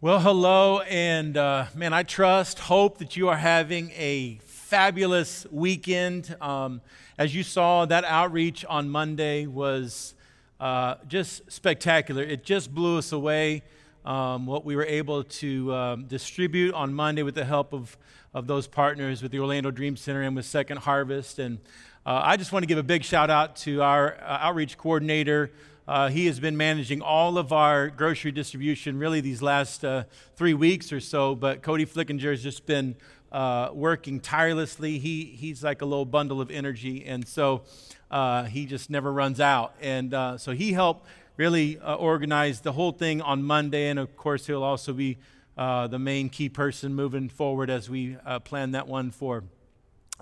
Well, hello, and uh, man, I trust, hope that you are having a fabulous weekend. Um, as you saw, that outreach on Monday was uh, just spectacular. It just blew us away. Um, what we were able to um, distribute on Monday with the help of, of those partners with the Orlando Dream Center and with Second Harvest. And uh, I just want to give a big shout out to our uh, outreach coordinator. Uh, he has been managing all of our grocery distribution really these last uh, three weeks or so, but Cody Flickinger has just been uh, working tirelessly. He, he's like a little bundle of energy, and so uh, he just never runs out. And uh, so he helped really uh, organize the whole thing on Monday, and of course, he'll also be the main key person moving forward as we plan that one for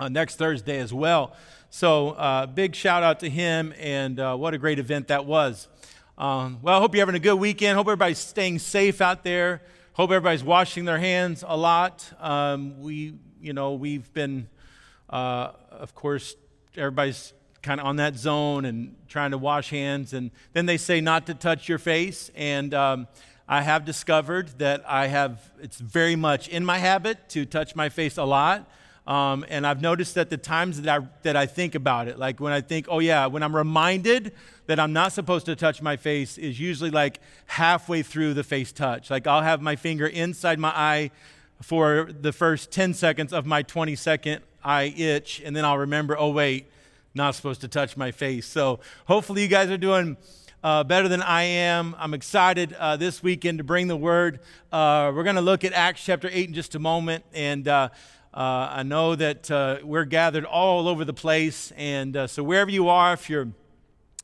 next Thursday as well. So, uh, big shout out to him, and uh, what a great event that was. Um, well, I hope you're having a good weekend. Hope everybody's staying safe out there. Hope everybody's washing their hands a lot. Um, we, you know, we've been, uh, of course, everybody's kind of on that zone and trying to wash hands. And then they say not to touch your face. And um, I have discovered that I have, it's very much in my habit to touch my face a lot. Um, and I've noticed that the times that I, that I think about it, like when I think, oh yeah, when I'm reminded that I'm not supposed to touch my face, is usually like halfway through the face touch. Like I'll have my finger inside my eye for the first 10 seconds of my 20 second eye itch, and then I'll remember, oh wait, not supposed to touch my face. So hopefully you guys are doing. Uh, better than I am. I'm excited uh, this weekend to bring the word. Uh, we're going to look at Acts chapter 8 in just a moment. And uh, I know that uh, we're gathered all over the place. And uh, so, wherever you are, if you're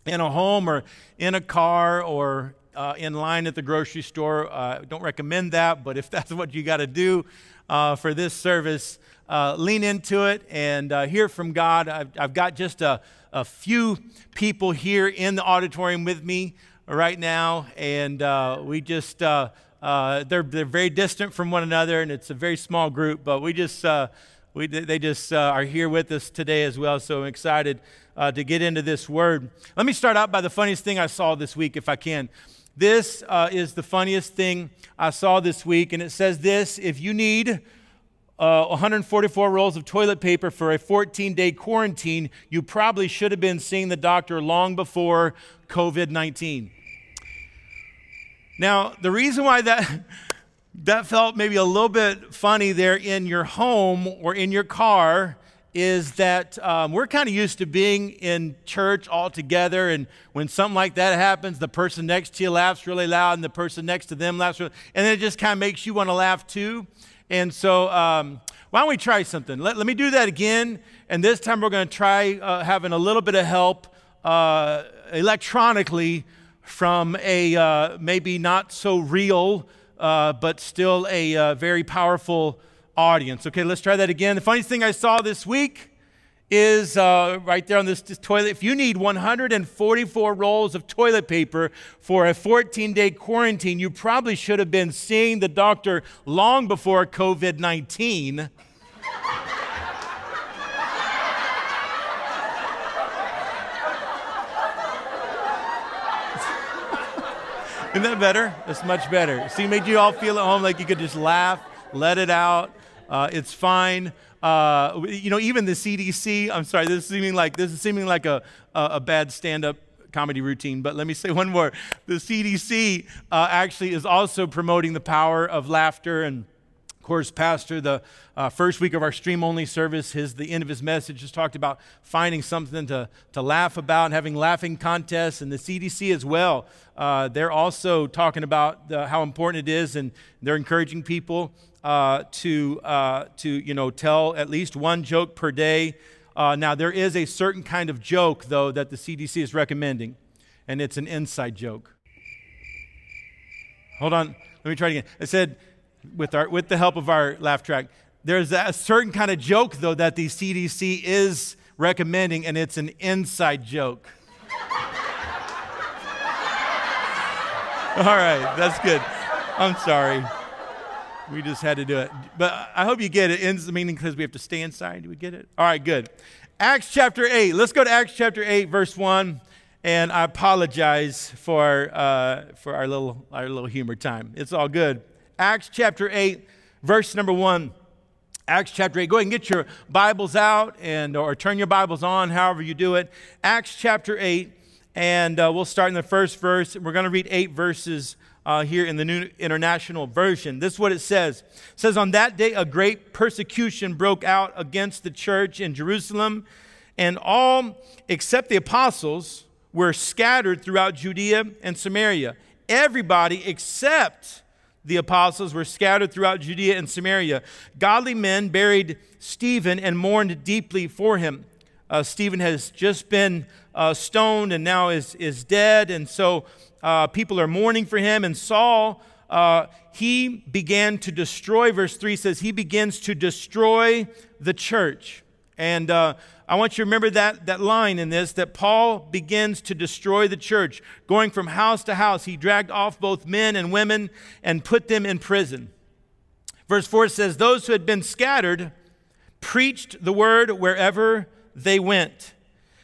in a home or in a car or uh, in line at the grocery store, I uh, don't recommend that. But if that's what you got to do uh, for this service, lean into it and hear from God. I've, I've got just a, a, few people here in the auditorium with me right now. And we just uh, they're, they're very distant from one another, and it's a very small group, but we just, uh, we, they just uh, are here with us today as well, so I'm excited uh, to get into this word. Let me start out by the funniest thing I saw this week, if I can. This uh, is the funniest thing I saw this week, and it says this If you need uh, 144 rolls of toilet paper for a 14 day quarantine, you probably should have been seeing the doctor long before COVID 19. Now, the reason why that, that felt maybe a little bit funny there in your home or in your car is that um, we're kind of used to being in church all together, and when something like that happens, the person next to you laughs really loud, and the person next to them laughs, really, and then it just kind of makes you want to laugh too. And so, um, why don't we try something? Let, let, me do that again, and this time we're going to try uh, having a little bit of help uh, electronically from a uh, maybe not so real, uh, but still a uh, very powerful audience. Okay, let's try that again. The funniest thing I saw this week is uh, right there on this, this, toilet. If you need 144 rolls of toilet paper for a 14 day quarantine, you probably should have been seeing the doctor long before COVID 19. Isn't that better? That's much better. See, made you all feel at home like you could just laugh, let it out. Uh, it's fine. Uh, you know, even the CDC. I'm sorry. This is seeming like this is seeming like a a, a bad stand-up comedy routine. But let me say one more. The CDC uh, actually is also promoting the power of laughter and of course, Pastor, the uh, first week of our stream only service, his, the end of his message just talked about finding something to, to laugh about and having laughing contests. And the CDC as well, uh, they're also talking about the, how important it is, and they're encouraging people uh, to, uh, to you know, tell at least one joke per day. Uh, now, there is a certain kind of joke, though, that the CDC is recommending, and it's an inside joke. Hold on, let me try it again. I said, with, our, with the help of our laugh track. There's a certain kind of joke, though, that the CDC is recommending, and it's an inside joke. All right, that's good. I'm sorry. We just had to do it. But I hope you get it. Ends the meaning because we have to stay inside. Do we get it? All right, good. Acts chapter 8. Let's go to Acts chapter 8, verse 1. And I apologize for, uh, for our, little, our little humor time. It's all good. Acts chapter 8, verse number 1. Acts chapter 8. Go ahead and get your Bibles out and or turn your Bibles on, however you do it. Acts chapter 8, and uh, we'll start in the first verse. We're going to read eight verses uh, here in the New International Version. This is what it says. It says, On that day, a great persecution broke out against the church in Jerusalem, and all except the apostles were scattered throughout Judea and Samaria. Everybody except the apostles were scattered throughout Judea and Samaria. Godly men buried Stephen and mourned deeply for him. Uh, Stephen has just been uh, stoned and now is, is dead, and so uh, people are mourning for him. And Saul, uh, he began to destroy, verse 3 says, he begins to destroy the church. And uh, I want you to remember that, that line in this that Paul begins to destroy the church. Going from house to house, he dragged off both men and women and put them in prison. Verse 4 says, Those who had been scattered preached the word wherever they went.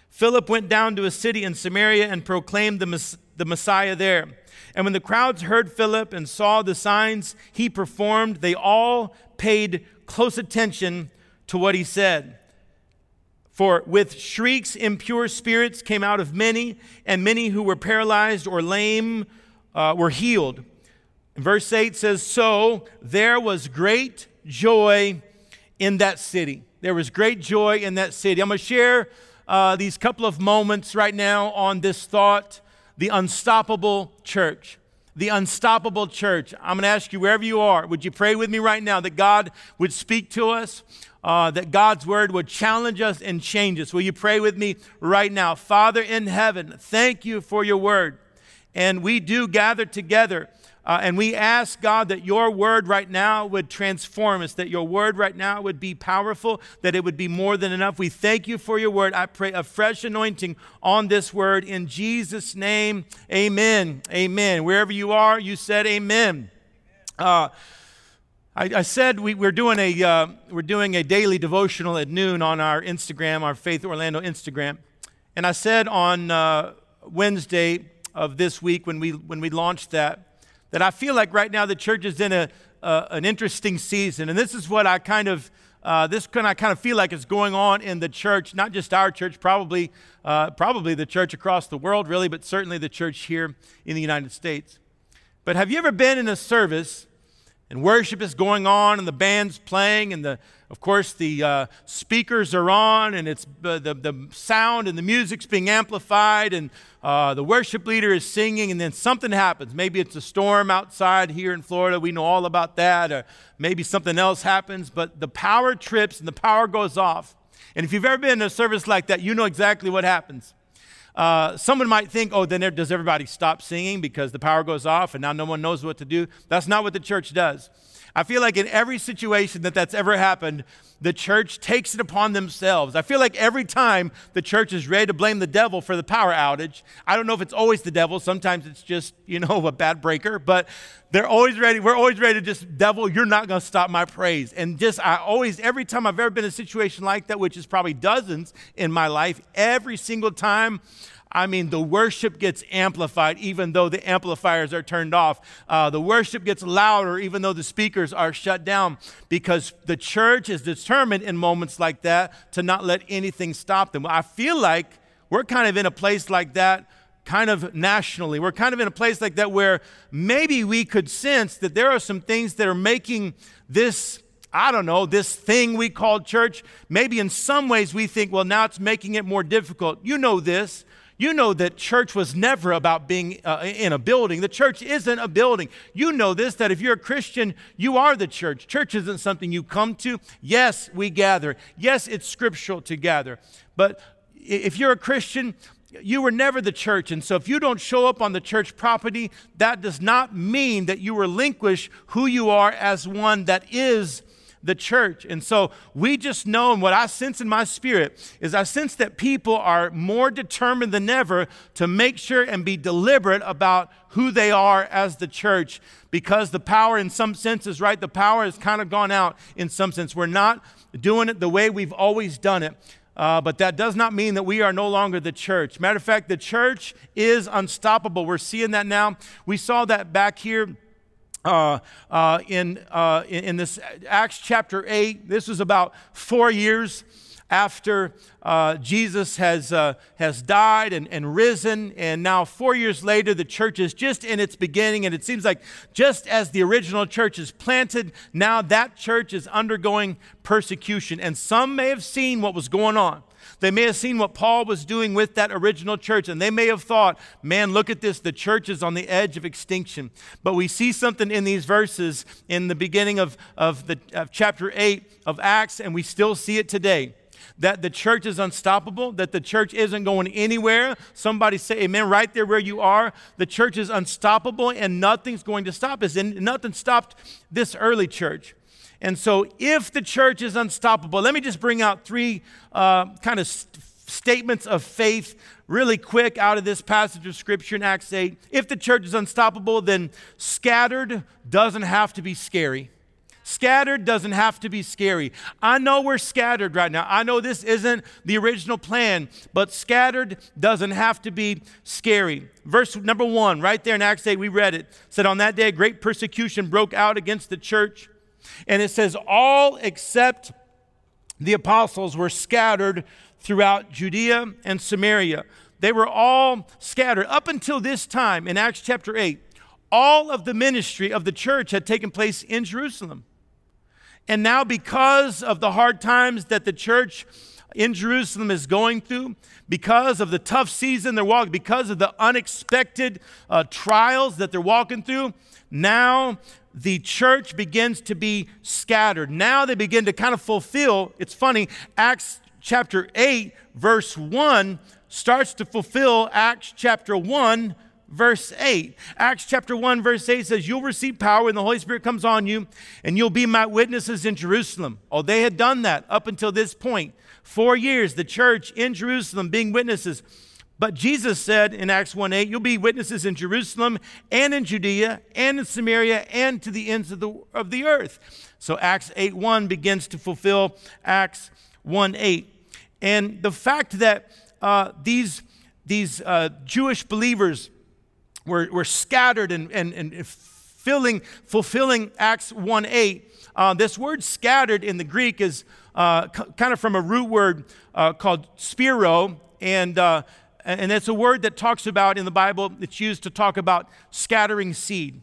Philip went down to a city in Samaria and proclaimed the, the Messiah there. And when the crowds heard Philip and saw the signs he performed, they all paid close attention to what he said. For with shrieks, impure spirits came out of many, and many who were paralyzed or lame uh, were healed. Verse 8 says, So there was great joy in that city. There was great joy in that city. I'm going to share uh, these couple of moments right now on this thought the unstoppable church. The unstoppable church. I'm going to ask you, wherever you are, would you pray with me right now that God would speak to us? uh, that God's word would challenge us and change us. Will you pray with me right now? Father in heaven, thank you for your word. And we do gather together. Uh, and we ask God that your word right now would transform us, that your word right now would be powerful, that it would be more than enough. We thank you for your word. I pray a fresh anointing on this word in Jesus' name. Amen. Amen. Wherever you are, you said amen. Uh, I, I said we, are doing a, uh, we're doing a daily devotional at noon on our Instagram, our Faith Orlando Instagram. And I said on uh, Wednesday of this week when we, when we launched that, that I feel like right now the church is in a, uh, an interesting season. And this is what I kind of, uh, this kind I kind of feel like is going on in the church, not just our church, probably, uh, probably the church across the world, really, but certainly the church here in the United States. But have you ever been in a service and worship is going on and the band's playing and the of course the uh, speakers are on and it's uh, the, the sound and the music's being amplified and uh, the worship leader is singing and then something happens. Maybe it's a storm outside here in florida. We know all about that. Or maybe something else happens but the power trips and the power goes off. And if you've ever been in a service like that you know exactly what happens. Uh, someone might think, oh, then does everybody stop singing because the power goes off and now no one knows what to do? That's not what the church does. I feel like in every situation that that's ever happened, the church takes it upon themselves. I feel like every time the church is ready to blame the devil for the power outage, I don't know if it's always the devil, sometimes it's just, you know, a bad breaker, but they're always ready. We're always ready to just, devil, you're not going to stop my praise. And just, I always, every time I've ever been in a situation like that, which is probably dozens in my life, every single time, I mean, the worship gets amplified even though the amplifiers are turned off. Uh, the worship gets louder even though the speakers are shut down because the church is determined in moments like that to not let anything stop them. I feel like we're kind of in a place like that kind of nationally. We're kind of in a place like that where maybe we could sense that there are some things that are making this, I don't know, this thing we call church, maybe in some ways we think, well, now it's making it more difficult. You know this. You know that church was never about being uh, in a building. The church isn't a building. You know this that if you're a Christian, you are the church. Church isn't something you come to. Yes, we gather. Yes, it's scriptural to gather. But if you're a Christian, you were never the church. And so if you don't show up on the church property, that does not mean that you relinquish who you are as one that is the church. And so we just know, and what I sense in my spirit is I sense that people are more determined than ever to make sure and be deliberate about who they are as the church because the power, in some senses, right, the power has kind of gone out in some sense. We're not doing it the way we've always done it. Uh, but that does not mean that we are no longer the church. Matter of fact, the church is unstoppable. We're seeing that now. We saw that back here uh, uh, in, uh, in, this Acts chapter 8. This is about four years after uh, Jesus has, uh, has died and, and risen. And now, four years later, the church is just in its beginning. And it seems like just as the original church is planted, now that church is undergoing persecution. And some may have seen what was going on. They may have seen what Paul was doing with that original church, and they may have thought, man, look at this, the church is on the edge of extinction. But we see something in these verses in the beginning of, of, the, of chapter 8 of Acts, and we still see it today that the church is unstoppable, that the church isn't going anywhere. Somebody say amen right there where you are. The church is unstoppable and nothing's going to stop us. And nothing stopped this early church. And so, if the church is unstoppable, let me just bring out three uh, kind of st- statements of faith really quick out of this passage of scripture in Acts 8. If the church is unstoppable, then scattered doesn't have to be scary. Scattered doesn't have to be scary. I know we're scattered right now. I know this isn't the original plan, but scattered doesn't have to be scary. Verse number one, right there in Acts 8, we read it, said, On that day, great persecution broke out against the church and it says, All except the apostles were scattered throughout Judea and Samaria. They were all scattered. Up until this time in Acts chapter 8, all of the ministry of the church had taken place in Jerusalem. And now, because of the hard times that the church in Jerusalem is going through, because of the tough season they're walking, because of the unexpected uh, trials that they're walking through, now the church begins to be scattered. Now they begin to kind of fulfill, it's funny, Acts chapter 8, verse 1 starts to fulfill Acts chapter 1, verse 8. Acts chapter 1, verse 8 says, You'll receive power when the Holy Spirit comes on you, and you'll be my witnesses in Jerusalem. Oh, they had done that up until this point. Four years, the church in Jerusalem being witnesses. But Jesus said in Acts 1 8, You'll be witnesses in Jerusalem and in Judea and in Samaria and to the ends of the, of the earth. So Acts 8 1 begins to fulfill Acts 1 8. And the fact that uh, these, these uh, Jewish believers were, were scattered and, and, and filling, fulfilling Acts 1 8, uh, this word scattered in the Greek is uh, c- kind of from a root word uh, called spiro. And uh, and it's a word that talks about in the Bible, it's used to talk about scattering seed.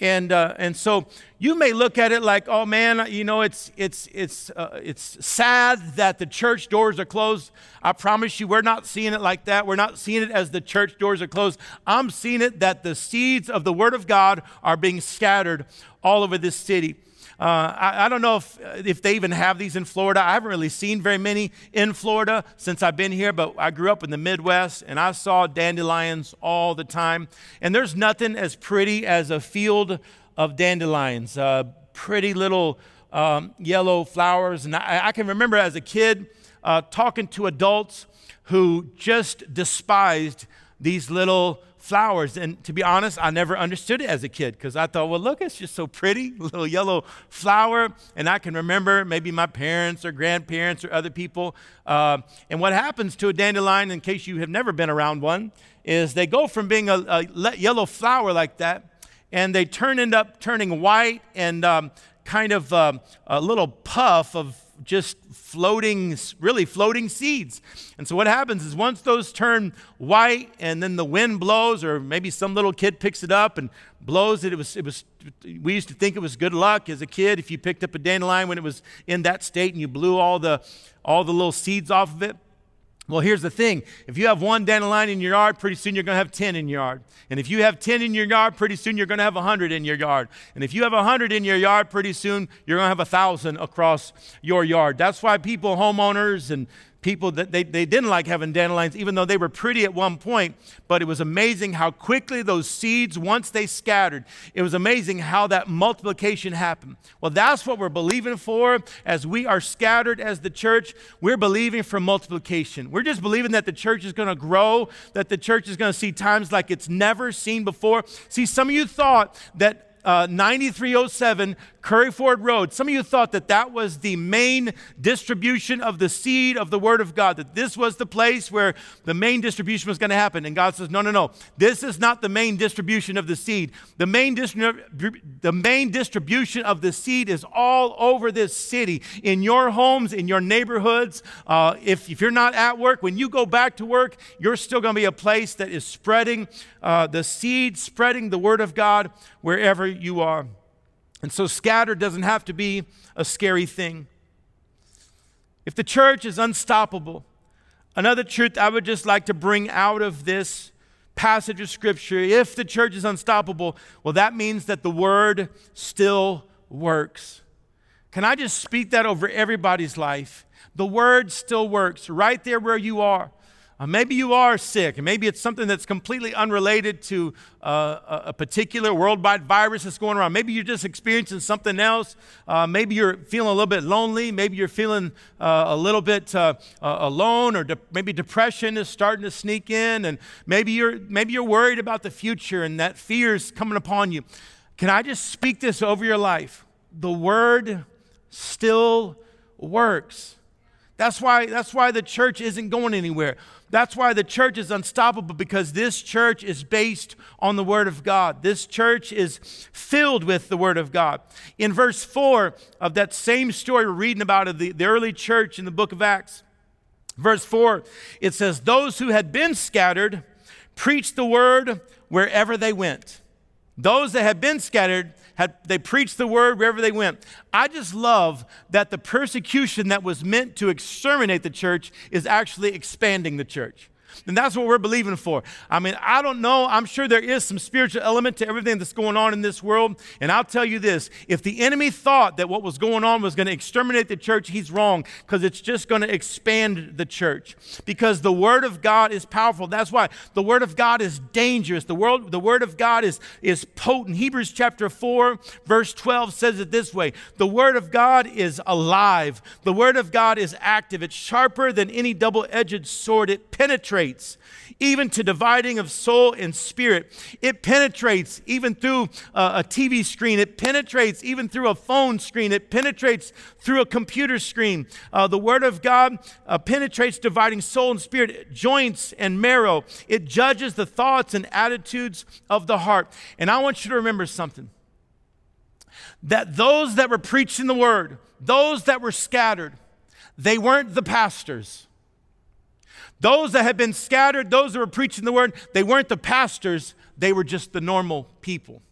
And, uh, and so you may look at it like, oh man, you know, it's, it's, it's, uh, it's sad that the church doors are closed. I promise you, we're not seeing it like that. We're not seeing it as the church doors are closed. I'm seeing it that the seeds of the Word of God are being scattered all over this city. Uh, I, I, don't know if, if they even have these in Florida. I haven't really seen very many in Florida since I've been here, but I grew up in the Midwest and I saw dandelions all the time. And there's nothing as pretty as a field of dandelions, uh, pretty little um, yellow flowers. And I, I, can remember as a kid uh, talking to adults who just despised these little flowers. And to be honest, I never understood it as a kid because I thought, well, look, it's just so pretty, little yellow flower. And I can remember maybe my parents or grandparents or other people. Uh, and what happens to a dandelion, in case you have never been around one, is they go from being a, a yellow flower like that, and they turn end up turning white and um, kind of um, a little puff of just floating, really floating seeds. And so what happens is once those turn white and then the wind blows, or maybe some little kid picks it up and blows it, it was, it was, we used to think it was good luck as a kid if you picked up a dandelion when it was in that state and you blew all the, all the little seeds off of it. Well, here's the thing. If you have one dandelion in your yard, pretty soon you're going to have 10 in your yard. And if you have 10 in your yard, pretty soon you're going to have 100 in your yard. And if you have 100 in your yard, pretty soon you're going to have 1,000 across your yard. That's why people, homeowners and people that they, they didn't like having dandelions, even though they were pretty at one point. But it was amazing how quickly those seeds, once they scattered, it was amazing how that multiplication happened. Well, that's what we're believing for as we are scattered as the church. We're believing for multiplication. We're just believing that the church is going to grow, that the church is going to see times like it's never seen before. See, some of you thought that uh, 9307 Curry Ford Road. Some of you thought that that was the main distribution of the seed of the Word of God, that this was the place where the main distribution was going to happen. And God says, no, no, no. This is not the main distribution of the seed. The main, distri- the main distribution of the seed is all over this city, in your homes, in your neighborhoods. Uh, if, if you're not at work, when you go back to work, you're still going to be a place that is spreading uh, the seed, spreading the Word of God wherever you are. And so, scattered doesn't have to be a scary thing. If the church is unstoppable, another truth I would just like to bring out of this passage of Scripture if the church is unstoppable, well, that means that the word still works. Can I just speak that over everybody's life? The word still works right there where you are. Uh, maybe you are sick, and maybe it's something that's completely unrelated to uh, a particular worldwide virus that's going around. Maybe you're just experiencing something else. Uh, maybe you're feeling a little bit lonely. Maybe you're feeling uh, a little bit uh, alone, or de- maybe depression is starting to sneak in, and maybe you're maybe you're worried about the future, and that fear is coming upon you. Can I just speak this over your life? The word still works. That's why, that's why the church isn't going anywhere. That's why the church is unstoppable because this church is based on the Word of God. This church is filled with the Word of God. In verse 4 of that same story we're reading about of the, the early church in the book of Acts, verse 4, it says, Those who had been scattered preached the Word wherever they went. Those that had been scattered had, they preached the word wherever they went. I just love that the persecution that was meant to exterminate the church is actually expanding the church. And that's what we're believing for. I mean, I don't know. I'm sure there is some spiritual element to everything that's going on in this world. And I'll tell you this if the enemy thought that what was going on was going to exterminate the church, he's wrong because it's just going to expand the church. Because the word of God is powerful. That's why the word of God is dangerous. The, world, the word of God is, is potent. Hebrews chapter 4, verse 12 says it this way The word of God is alive, the word of God is active. It's sharper than any double edged sword, it penetrates penetrates even to dividing of soul and spirit. It penetrates even through a, a TV screen. It penetrates even through a phone screen. It penetrates through a computer screen. Uh, the Word of God uh, penetrates dividing soul and spirit, joints and marrow. It judges the thoughts and attitudes of the heart. And I want you to remember something that those that were preaching the Word, those that were scattered, they weren't the pastors. Those that had been scattered, those that were preaching the word, they weren't the pastors, they were just the normal people.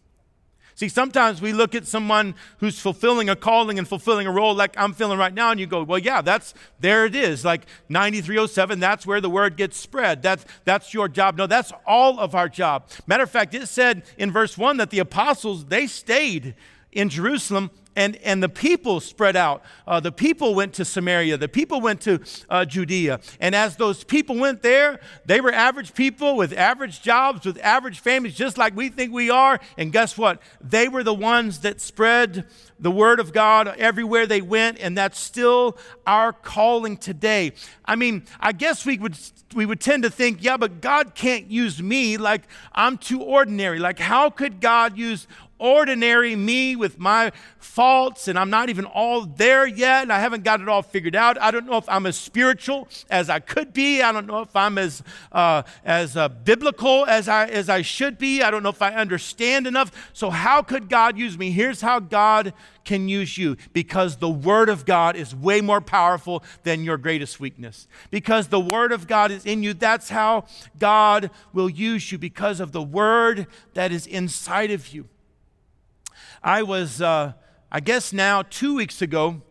See, sometimes we look at someone who's fulfilling a calling and fulfilling a role like I'm feeling right now, and you go, well, yeah, that's there it is. Like 9307, that's where the word gets spread. That's that's your job. No, that's all of our job. Matter of fact, it said in verse 1 that the apostles, they stayed in Jerusalem and, and the people spread out. Uh, the people went to Samaria. The people went to uh, Judea. And as those people went there, they were average people with average jobs, with average families, just like we think we are. And guess what? They were the ones that spread the word of God everywhere they went. And that's still our calling today. I mean, I guess we would, we would tend to think, yeah, but God can't use me like I'm too ordinary. Like, how could God use ordinary me with my faults, and I'm not even all there yet. And I haven't got it all figured out. I don't know if I'm as spiritual as I could be. I don't know if I'm as, uh, as uh, biblical as I, as I should be. I don't know if I understand enough. So, how could God use me? Here's how God can use you because the Word of God is way more powerful than your greatest weakness. Because the Word of God is in you, that's how God will use you because of the Word that is inside of you. I was, uh, I guess now, two weeks ago,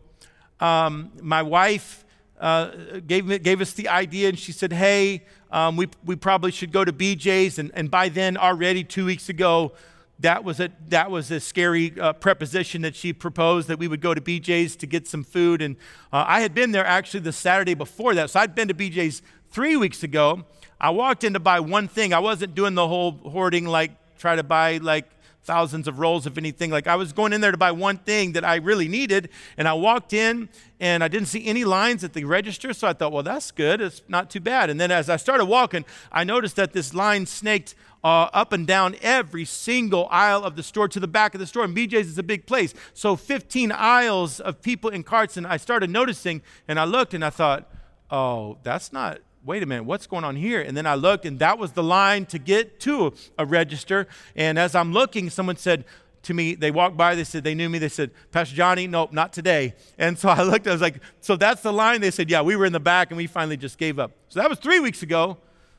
um, my wife uh, gave, gave us the idea and she said, Hey, um, we, we probably should go to BJ's. And, and by then, already two weeks ago, that was a, that was a scary uh, preposition that she proposed that we would go to BJ's to get some food. And uh, I had been there actually the Saturday before that. So I'd been to BJ's three weeks ago. I walked in to buy one thing. I wasn't doing the whole hoarding, like try to buy like thousands of rolls of anything. Like I was going in there to buy one thing that I really needed, and I walked in and I didn't see any lines at the register, so I thought, well, that's good. It's not too bad. And then as I started walking, I noticed that this line snaked uh, up and down every single aisle of the store to the back of the store. And BJ's is a big place. So 15 aisles of people in carts. And I started noticing, and I looked and I thought, oh, that's not wait a minute, what's going on here? And then I looked, and that was the line to get to a register. And as I'm looking, someone said to me, they walked by, they said, they knew me. They said, Pastor Johnny, nope, not today. And so I looked, I was like, so that's the line? They said, yeah, we were in the back, and we finally just gave up. So that was three weeks ago.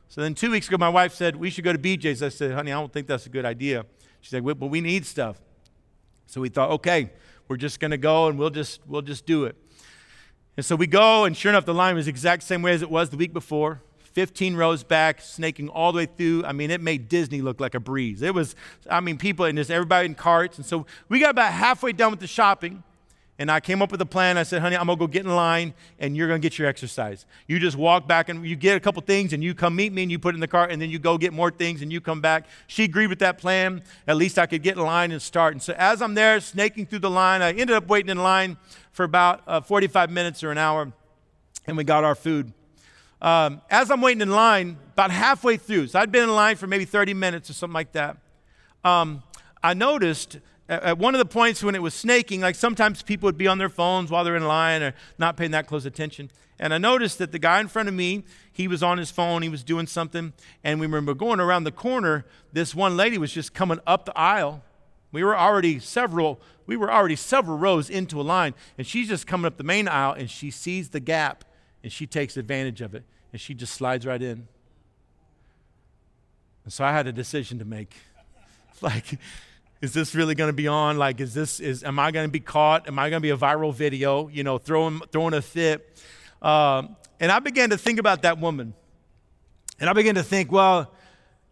So then two weeks ago, my wife said, we should go to BJ's. I said, honey, I don't think that's a good idea. She said, well, but we need stuff. So we thought, okay, we're just going to go and we'll just, we'll just do it. And so we go, and sure enough, the line was the exact same way as it was the week before. 15 rows back, snaking all the way through. I mean, it made Disney look like a breeze. It was, I mean, people and just everybody in carts. And so we got about halfway done with the shopping. And I came up with a plan. I said, honey, I'm going to go get in line and you're going to get your exercise. You just walk back and you get a couple things and you come meet me and you put it in the cart and then you go get more things and you come back. She agreed with that plan. At least I could get in line and start. And so as I'm there snaking through the line, I ended up waiting in line for about uh, 45 minutes or an hour and we got our food. Um, as I'm waiting in line, about halfway through, so I'd been in line for maybe 30 minutes or something like that, um, I noticed at one of the points when it was snaking, like sometimes people would be on their phones while they're in line or not paying that close attention. And I noticed that the guy in front of me, he was on his phone, he was doing something. And we remember going around the corner, this one lady was just coming up the aisle. We were already several, we were already several rows into a line, and she's just coming up the main aisle and she sees the gap and she takes advantage of it and she just slides right in. And so I had a decision to make. like, is this really going to be on? Like, is this, is, am I going to be caught? Am I going to be a viral video, you know, throwing, throwing a fit? Um, and I began to think about that woman. And I began to think, well,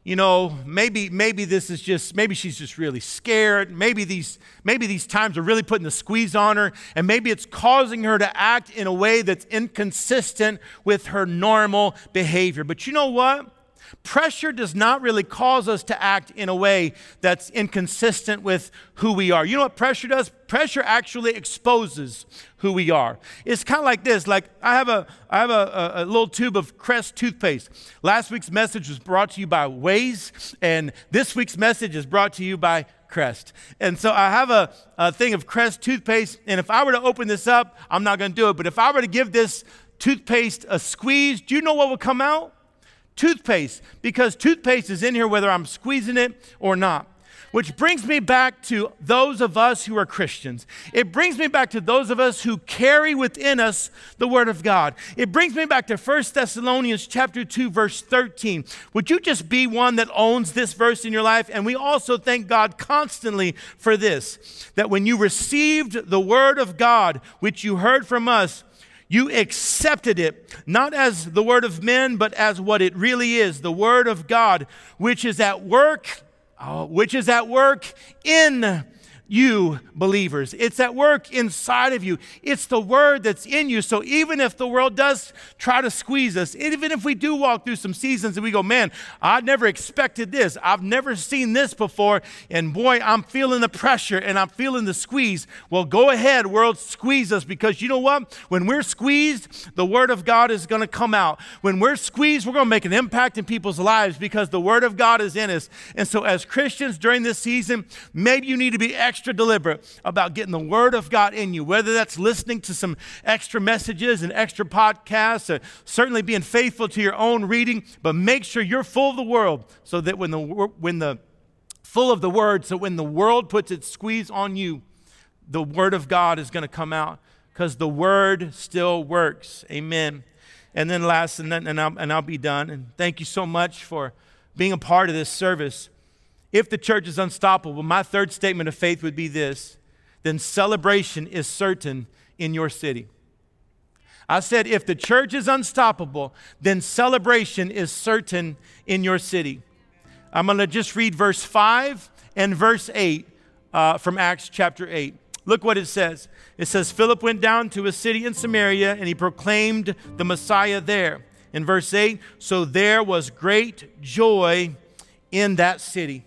you know, maybe, maybe this is just, maybe she's just really scared. Maybe these, maybe these times are really putting the squeeze on her. And maybe it's causing her to act in a way that's inconsistent with her normal behavior. But you know what? Pressure does not really cause us to act in a way that's inconsistent with who we are. You know what pressure does? Pressure actually exposes who we are. It's kind of like this. Like I have a I have a, a, a, little tube of Crest toothpaste. Last week's message was brought to you by Waze, and this week's message is brought to you by Crest. And so I have a, a thing of Crest toothpaste, and if I were to open this up, I'm not going to do it. But if I were to give this toothpaste a squeeze, do you know what would come out? Toothpaste because toothpaste is in here whether I'm squeezing it or not. Which brings me back to those of us who are Christians. It brings me back to those of us who carry within us the Word of God. It brings me back to 1 Thessalonians chapter 2, verse 13. Would you just be one that owns this verse in your life? And we also thank God constantly for this that when you received the Word of God, which you heard from us, you accepted it, not as the word of men, but as what it really is the word of God, which is at work, oh, which is at work in you believers. It's at work inside of you. It's the word that's in you. So even if the world does try to squeeze us, even if we do walk through some seasons and we go, man, I never expected this. I've never seen this before. And boy, I'm feeling the pressure and I'm feeling the squeeze. Well, go ahead, world, squeeze us because you know what? When we're squeezed, the word of God is going to come out. When we're squeezed, we're going to make an impact in people's lives because the word of God is in us. And so as Christians during this season, maybe you need to be extra extra deliberate about getting the Word of God in you, whether that's listening to some extra messages and extra podcasts, or certainly being faithful to your own reading, but make sure you're full of the world so that when the, when the full of the Word, so when the world puts its squeeze on you, the Word of God is going to come out because the Word still works. Amen. And then last, and then and I'll, and I'll be done. And thank you so much for being a part of this service. If the church is unstoppable, my third statement of faith would be this then celebration is certain in your city. I said, if the church is unstoppable, then celebration is certain in your city. I'm going to just read verse 5 and verse 8 uh, from Acts chapter 8. Look what it says. It says, Philip went down to a city in Samaria and he proclaimed the Messiah there. In verse 8, so there was great joy in that city.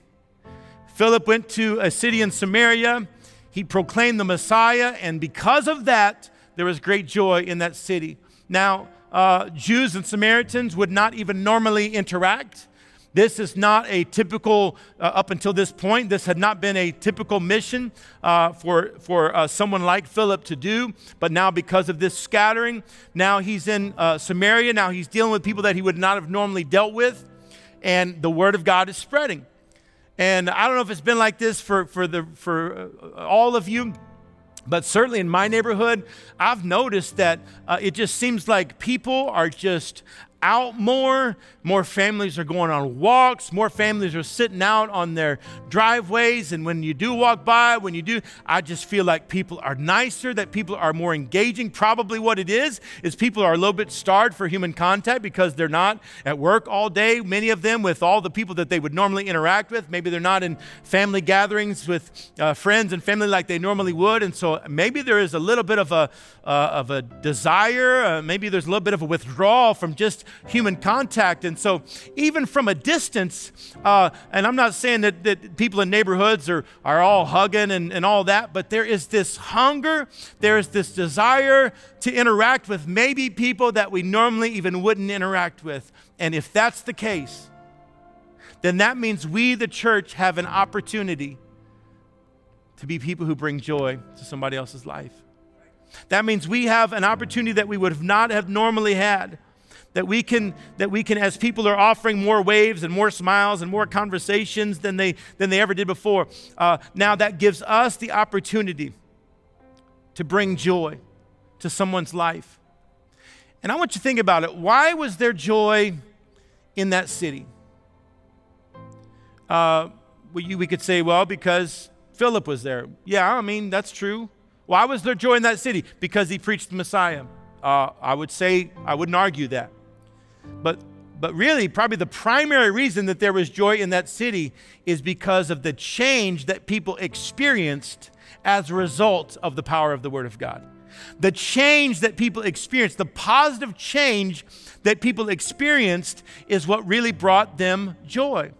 Philip went to a city in Samaria. He proclaimed the Messiah, and because of that, there was great joy in that city. Now, uh, Jews and Samaritans would not even normally interact. This is not a typical, uh, up until this point, this had not been a typical mission uh, for, for uh, someone like Philip to do. But now, because of this scattering, now he's in uh, Samaria. Now he's dealing with people that he would not have normally dealt with. And the word of God is spreading. And I don't know if it's been like this for, for, the, for uh, all of you. But certainly in my neighborhood, I've noticed that uh, it just seems like people are just out more. More families are going on walks. More families are sitting out on their driveways. And when you do walk by, when you do, I just feel like people are nicer, that people are more engaging. Probably what it is, is people are a little bit starved for human contact because they're not at work all day, many of them with all the people that they would normally interact with. Maybe they're not in family gatherings with uh, friends and family like they normally would. And so maybe there is a little bit of a, uh, of a desire, uh, maybe there's a little bit of a withdrawal from just human contact. And so, even from a distance, uh, and I'm not saying that, that people in neighborhoods are, are all hugging and, and all that, but there is this hunger, there is this desire to interact with maybe people that we normally even wouldn't interact with. And if that's the case, then that means we, the church, have an opportunity to be people who bring joy to somebody else's life. That means we have an opportunity that we would have not have normally had that we can that we can as people are offering more waves and more smiles and more conversations than they than they ever did before uh, now that gives us the opportunity to bring joy to someone's life. And i want you to think about it. Why was there joy in that city? Uh, we, we could say well because philip was there. Yeah i mean that's true. Why was there joy in that city? Because he preached the messiah. Uh, I would say, I wouldn't argue that. But, but really, probably the primary reason that there was joy in that city is because of the change that people experienced as a result of the power of the Word of God. The change that people experienced, the positive change that people experienced, is what really brought them joy.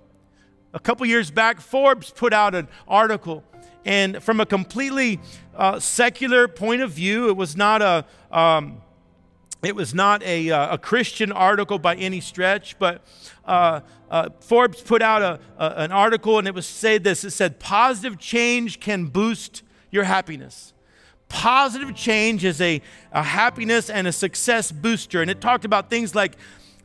A couple years back, Forbes put out an article, and from a completely uh, secular point of view, it was not a um, it was not a, uh, a Christian article by any stretch, but uh, uh, Forbes put out a, a, an article and it was said this it said, Positive change can boost your happiness. Positive change is a, a happiness and a success booster. And it talked about things like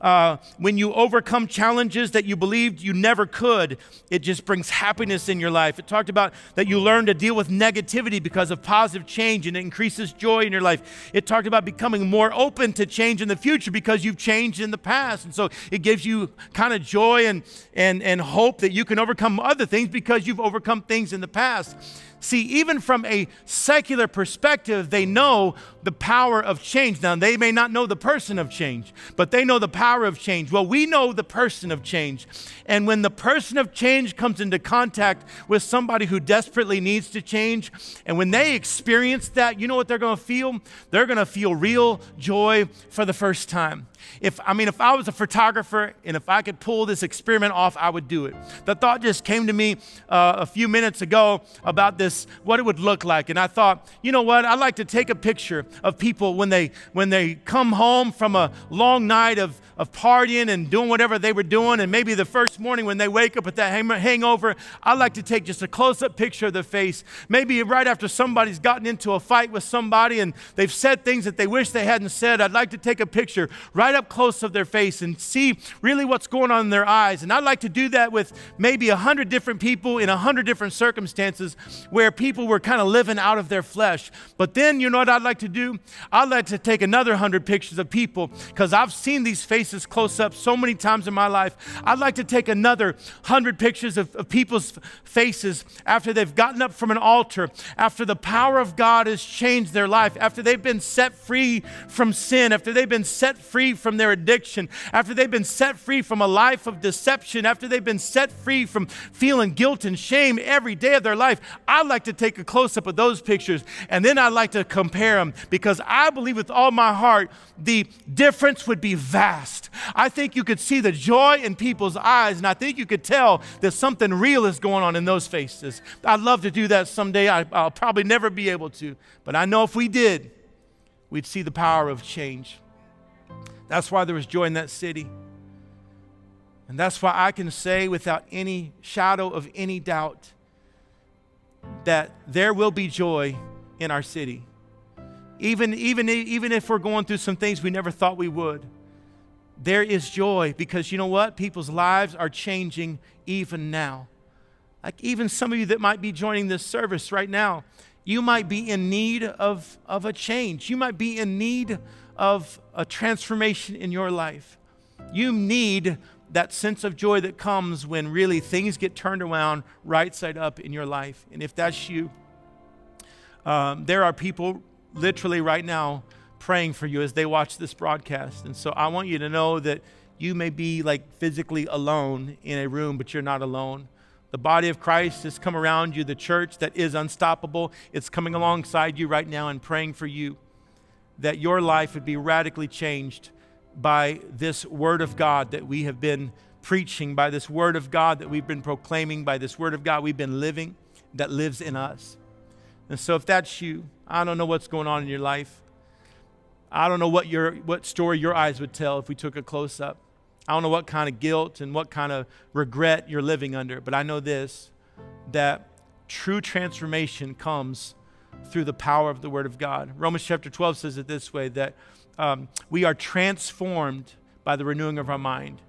uh, when you overcome challenges that you believed you never could, it just brings happiness in your life. It talked about that you learn to deal with negativity because of positive change and it increases joy in your life. It talked about becoming more open to change in the future because you've changed in the past. And so it gives you kind of joy and, and, and hope that you can overcome other things because you've overcome things in the past. See, even from a secular perspective, they know the power of change. Now, they may not know the person of change, but they know the power of change. Well, we know the person of change. And when the person of change comes into contact with somebody who desperately needs to change, and when they experience that, you know what they're going to feel? They're going to feel real joy for the first time. If I mean, if I was a photographer and if I could pull this experiment off, I would do it. The thought just came to me uh, a few minutes ago about this, what it would look like, and I thought, you know what? I'd like to take a picture of people when they when they come home from a long night of of partying and doing whatever they were doing, and maybe the first morning when they wake up with that hangover, I'd like to take just a close-up picture of their face. Maybe right after somebody's gotten into a fight with somebody and they've said things that they wish they hadn't said. I'd like to take a picture right up close of their face and see really what's going on in their eyes. And I'd like to do that with maybe a hundred different people in a hundred different circumstances where people were kind of living out of their flesh. But then, you know what I'd like to do? I'd like to take another hundred pictures of people because I've seen these faces close up so many times in my life. I'd like to take another hundred pictures of, of people's faces after they've gotten up from an altar, after the power of God has changed their life, after they've been set free from sin, after they've been set free from their addiction, after they've been set free from a life of deception, after they've been set free from feeling guilt and shame every day of their life, I'd like to take a close up of those pictures and then I'd like to compare them because I believe with all my heart the difference would be vast. I think you could see the joy in people's eyes and I think you could tell that something real is going on in those faces. I'd love to do that someday. I, will probably never be able to, but I know if we did, we'd see the power of change. That's why there was joy in that city. And that's why I can say without any shadow of any doubt that there will be joy in our city. Even, even, even if we're going through some things we never thought we would, there is joy because you know what? People's lives are changing even now. Like even some of you that might be joining this service right now, you might be in need of, of a change. You might be in need of a transformation in your life. You need that sense of joy that comes when really things get turned around right side up in your life. And if that's you, um, there are people literally right now praying for you as they watch this broadcast. And so I want you to know that you may be like physically alone in a room, but you're not alone. The body of Christ has come around you, the church that is unstoppable. It's coming alongside you right now and praying for you that your life would be radically changed by this word of God that we have been preaching, by this word of God that we've been proclaiming, by this word of God we've been living that lives in us. And so if that's you, I don't know what's going on in your life. I don't know what your what story your eyes would tell if we took a close up. I don't know what kind of guilt and what kind of regret you're living under, but I know this that true transformation comes through the power of the Word of God. Romans chapter 12 says it this way that um, we are transformed by the renewing of our mind.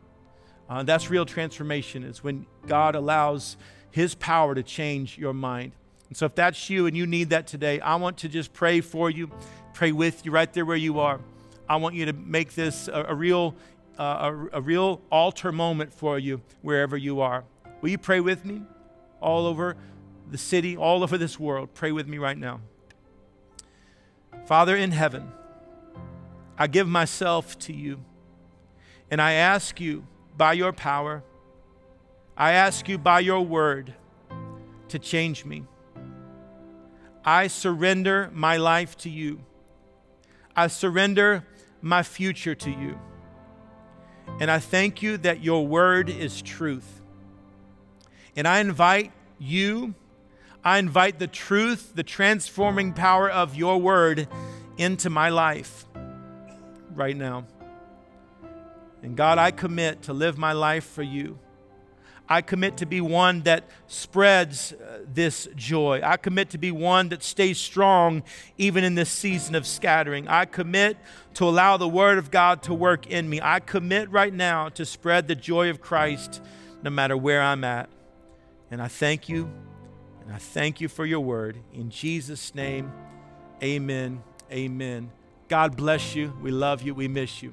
Uh, that's real transformation, is when God allows His power to change your mind. And so, if that's you and you need that today, I want to just pray for you, pray with you right there where you are. I want you to make this a, a real, uh, a, a real altar moment for you wherever you are. Will you pray with me all over the city, all over this world? Pray with me right now. Father in heaven, I give myself to you. And I ask you by your power, I ask you by your word to change me. I surrender my life to you. I surrender my future to you. And I thank you that your word is truth. And I invite you, I invite the truth, the transforming power of your word into my life right now. And God, I commit to live my life for you. I commit to be one that spreads uh, this joy. I commit to be one that stays strong even in this season of scattering. I commit to allow the Word of God to work in me. I commit right now to spread the joy of Christ no matter where I'm at. And I thank you, and I thank you for your Word. In Jesus' name, amen. Amen. God bless you. We love you. We miss you.